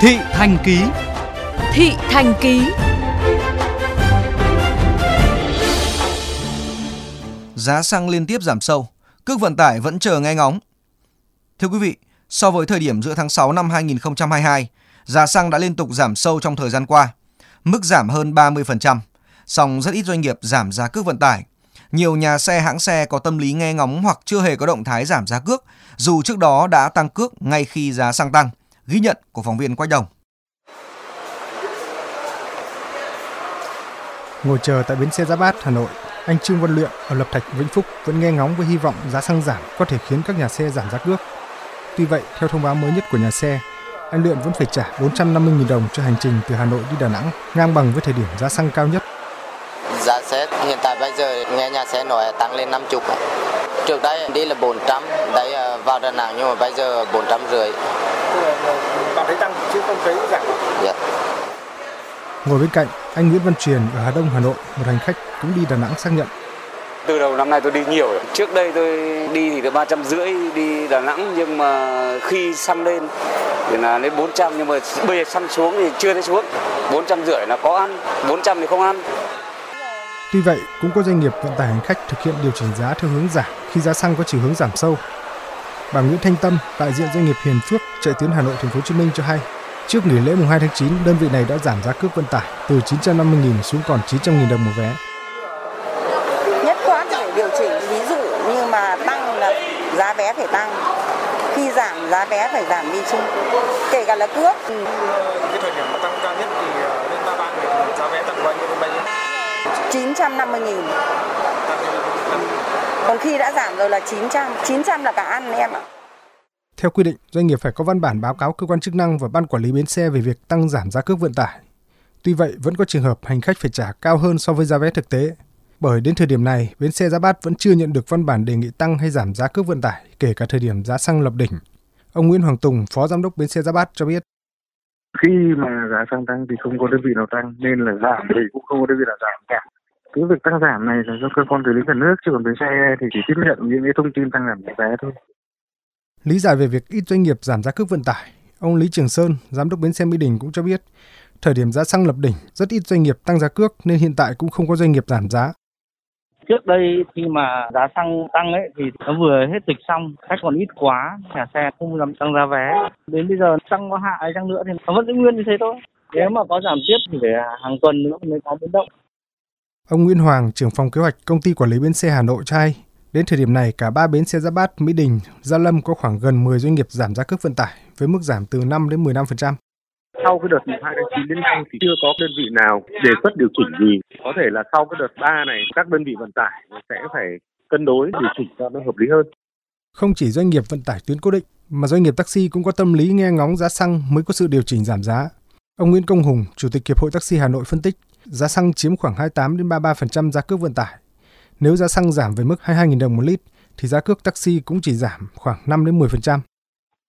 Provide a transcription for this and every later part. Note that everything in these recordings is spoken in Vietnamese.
Thị Thành Ký Thị Thành Ký Giá xăng liên tiếp giảm sâu, cước vận tải vẫn chờ nghe ngóng. Thưa quý vị, so với thời điểm giữa tháng 6 năm 2022, giá xăng đã liên tục giảm sâu trong thời gian qua, mức giảm hơn 30%, song rất ít doanh nghiệp giảm giá cước vận tải. Nhiều nhà xe hãng xe có tâm lý nghe ngóng hoặc chưa hề có động thái giảm giá cước, dù trước đó đã tăng cước ngay khi giá xăng tăng. Ghi nhận của phóng viên Quách Đồng. Ngồi chờ tại bến xe Giáp Bát, Hà Nội, anh Trương Văn Luyện ở Lập Thạch, Vĩnh Phúc vẫn nghe ngóng với hy vọng giá xăng giảm có thể khiến các nhà xe giảm giá cước. Tuy vậy, theo thông báo mới nhất của nhà xe, anh Luyện vẫn phải trả 450.000 đồng cho hành trình từ Hà Nội đi Đà Nẵng, ngang bằng với thời điểm giá xăng cao nhất. Giá xe hiện tại bây giờ nghe nhà xe nói tăng lên 50 Trước đây đi là 400, đấy à, vào Đà Nẵng nhưng mà bây giờ 450. Bạn thấy tăng chứ không thấy giảm. Dạ. Ngồi bên cạnh, anh Nguyễn Văn Truyền ở Hà Đông, Hà Nội, một hành khách cũng đi Đà Nẵng xác nhận. Từ đầu năm nay tôi đi nhiều rồi. Trước đây tôi đi thì được ba trăm rưỡi đi Đà Nẵng nhưng mà khi xăng lên thì là lên 400 nhưng mà bây giờ xăng xuống thì chưa thấy xuống. 400 rưỡi là có ăn, 400 thì không ăn. Tuy vậy, cũng có doanh nghiệp vận tải hành khách thực hiện điều chỉnh giá theo hướng giảm khi giá xăng có chiều hướng giảm sâu. Bà Nguyễn Thanh Tâm, đại diện doanh nghiệp Hiền Phước chạy tuyến Hà Nội Thành phố Hồ Chí Minh cho hay, trước nghỉ lễ mùng 2 tháng 9, đơn vị này đã giảm giá cước vận tải từ 950.000 xuống còn 900.000 đồng một vé. Nhất quán phải điều chỉnh, ví dụ như mà tăng là giá vé phải tăng, khi giảm giá vé phải giảm đi chung, kể cả là cước. Cái thời điểm mà tăng cao nhất thì lên 33 nghìn giá vé tăng bao nhiêu bao nhiêu? 950 nghìn. Còn khi đã giảm rồi là 900, 900 là cả ăn em ạ. Theo quy định, doanh nghiệp phải có văn bản báo cáo cơ quan chức năng và ban quản lý bến xe về việc tăng giảm giá cước vận tải. Tuy vậy, vẫn có trường hợp hành khách phải trả cao hơn so với giá vé thực tế. Bởi đến thời điểm này, bến xe Giáp Bát vẫn chưa nhận được văn bản đề nghị tăng hay giảm giá cước vận tải, kể cả thời điểm giá xăng lập đỉnh. Ông Nguyễn Hoàng Tùng, Phó Giám đốc bến xe Giáp Bát cho biết. Khi mà giá xăng tăng thì không có đơn vị nào tăng, nên là giảm thì cũng không có đơn vị nào giảm cả cái việc tăng giảm này là do cơ quan quản lý nhà nước chứ còn bến xe thì chỉ tiếp nhận những cái thông tin tăng giảm giá vé thôi. Lý giải về việc ít doanh nghiệp giảm giá cước vận tải, ông Lý Trường Sơn, giám đốc bến xe Mỹ Đình cũng cho biết, thời điểm giá xăng lập đỉnh, rất ít doanh nghiệp tăng giá cước nên hiện tại cũng không có doanh nghiệp giảm giá. Trước đây khi mà giá xăng tăng ấy thì nó vừa hết dịch xong, khách còn ít quá, nhà xe không dám tăng giá vé. Đến bây giờ xăng có hạ hay chăng nữa thì nó vẫn giữ nguyên như thế thôi. Nếu mà có giảm tiếp thì phải hàng tuần nữa mới có biến động. Ông Nguyễn Hoàng, trưởng phòng kế hoạch công ty quản lý bến xe Hà Nội cho hay, đến thời điểm này cả ba bến xe Giáp Bát, Mỹ Đình, Gia Lâm có khoảng gần 10 doanh nghiệp giảm giá cước vận tải với mức giảm từ 5 đến 15%. Sau cái đợt 2 tháng 9 đến nay thì chưa có đơn vị nào đề xuất điều chỉnh gì. Có thể là sau cái đợt 3 này các đơn vị vận tải sẽ phải cân đối điều chỉnh cho nó hợp lý hơn. Không chỉ doanh nghiệp vận tải tuyến cố định mà doanh nghiệp taxi cũng có tâm lý nghe ngóng giá xăng mới có sự điều chỉnh giảm giá. Ông Nguyễn Công Hùng, Chủ tịch Hiệp hội Taxi Hà Nội phân tích, giá xăng chiếm khoảng 28 đến 33% giá cước vận tải. Nếu giá xăng giảm về mức 22.000 đồng một lít thì giá cước taxi cũng chỉ giảm khoảng 5 đến 10%.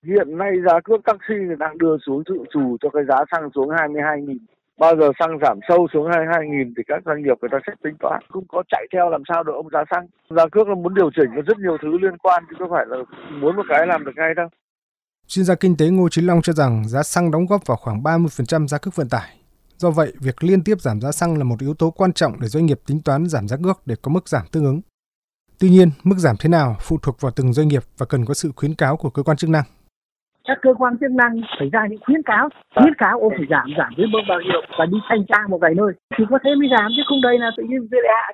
Hiện nay giá cước taxi đang đưa xuống dự trù cho cái giá xăng xuống 22.000. Bao giờ xăng giảm sâu xuống 22.000 thì các doanh nghiệp người ta sẽ tính toán. Không có chạy theo làm sao được ông giá xăng. Giá cước là muốn điều chỉnh có rất nhiều thứ liên quan chứ không phải là muốn một cái làm được ngay đâu. Chuyên gia kinh tế Ngô Chí Long cho rằng giá xăng đóng góp vào khoảng 30% giá cước vận tải. Do vậy, việc liên tiếp giảm giá xăng là một yếu tố quan trọng để doanh nghiệp tính toán giảm giá cước để có mức giảm tương ứng. Tuy nhiên, mức giảm thế nào phụ thuộc vào từng doanh nghiệp và cần có sự khuyến cáo của cơ quan chức năng. Các cơ quan chức năng phải ra những khuyến cáo, khuyến cáo ông phải giảm giảm đến mức bao nhiêu và đi thanh tra một vài nơi thì có thế mới giảm chứ không đây là tự nhiên dễ hạ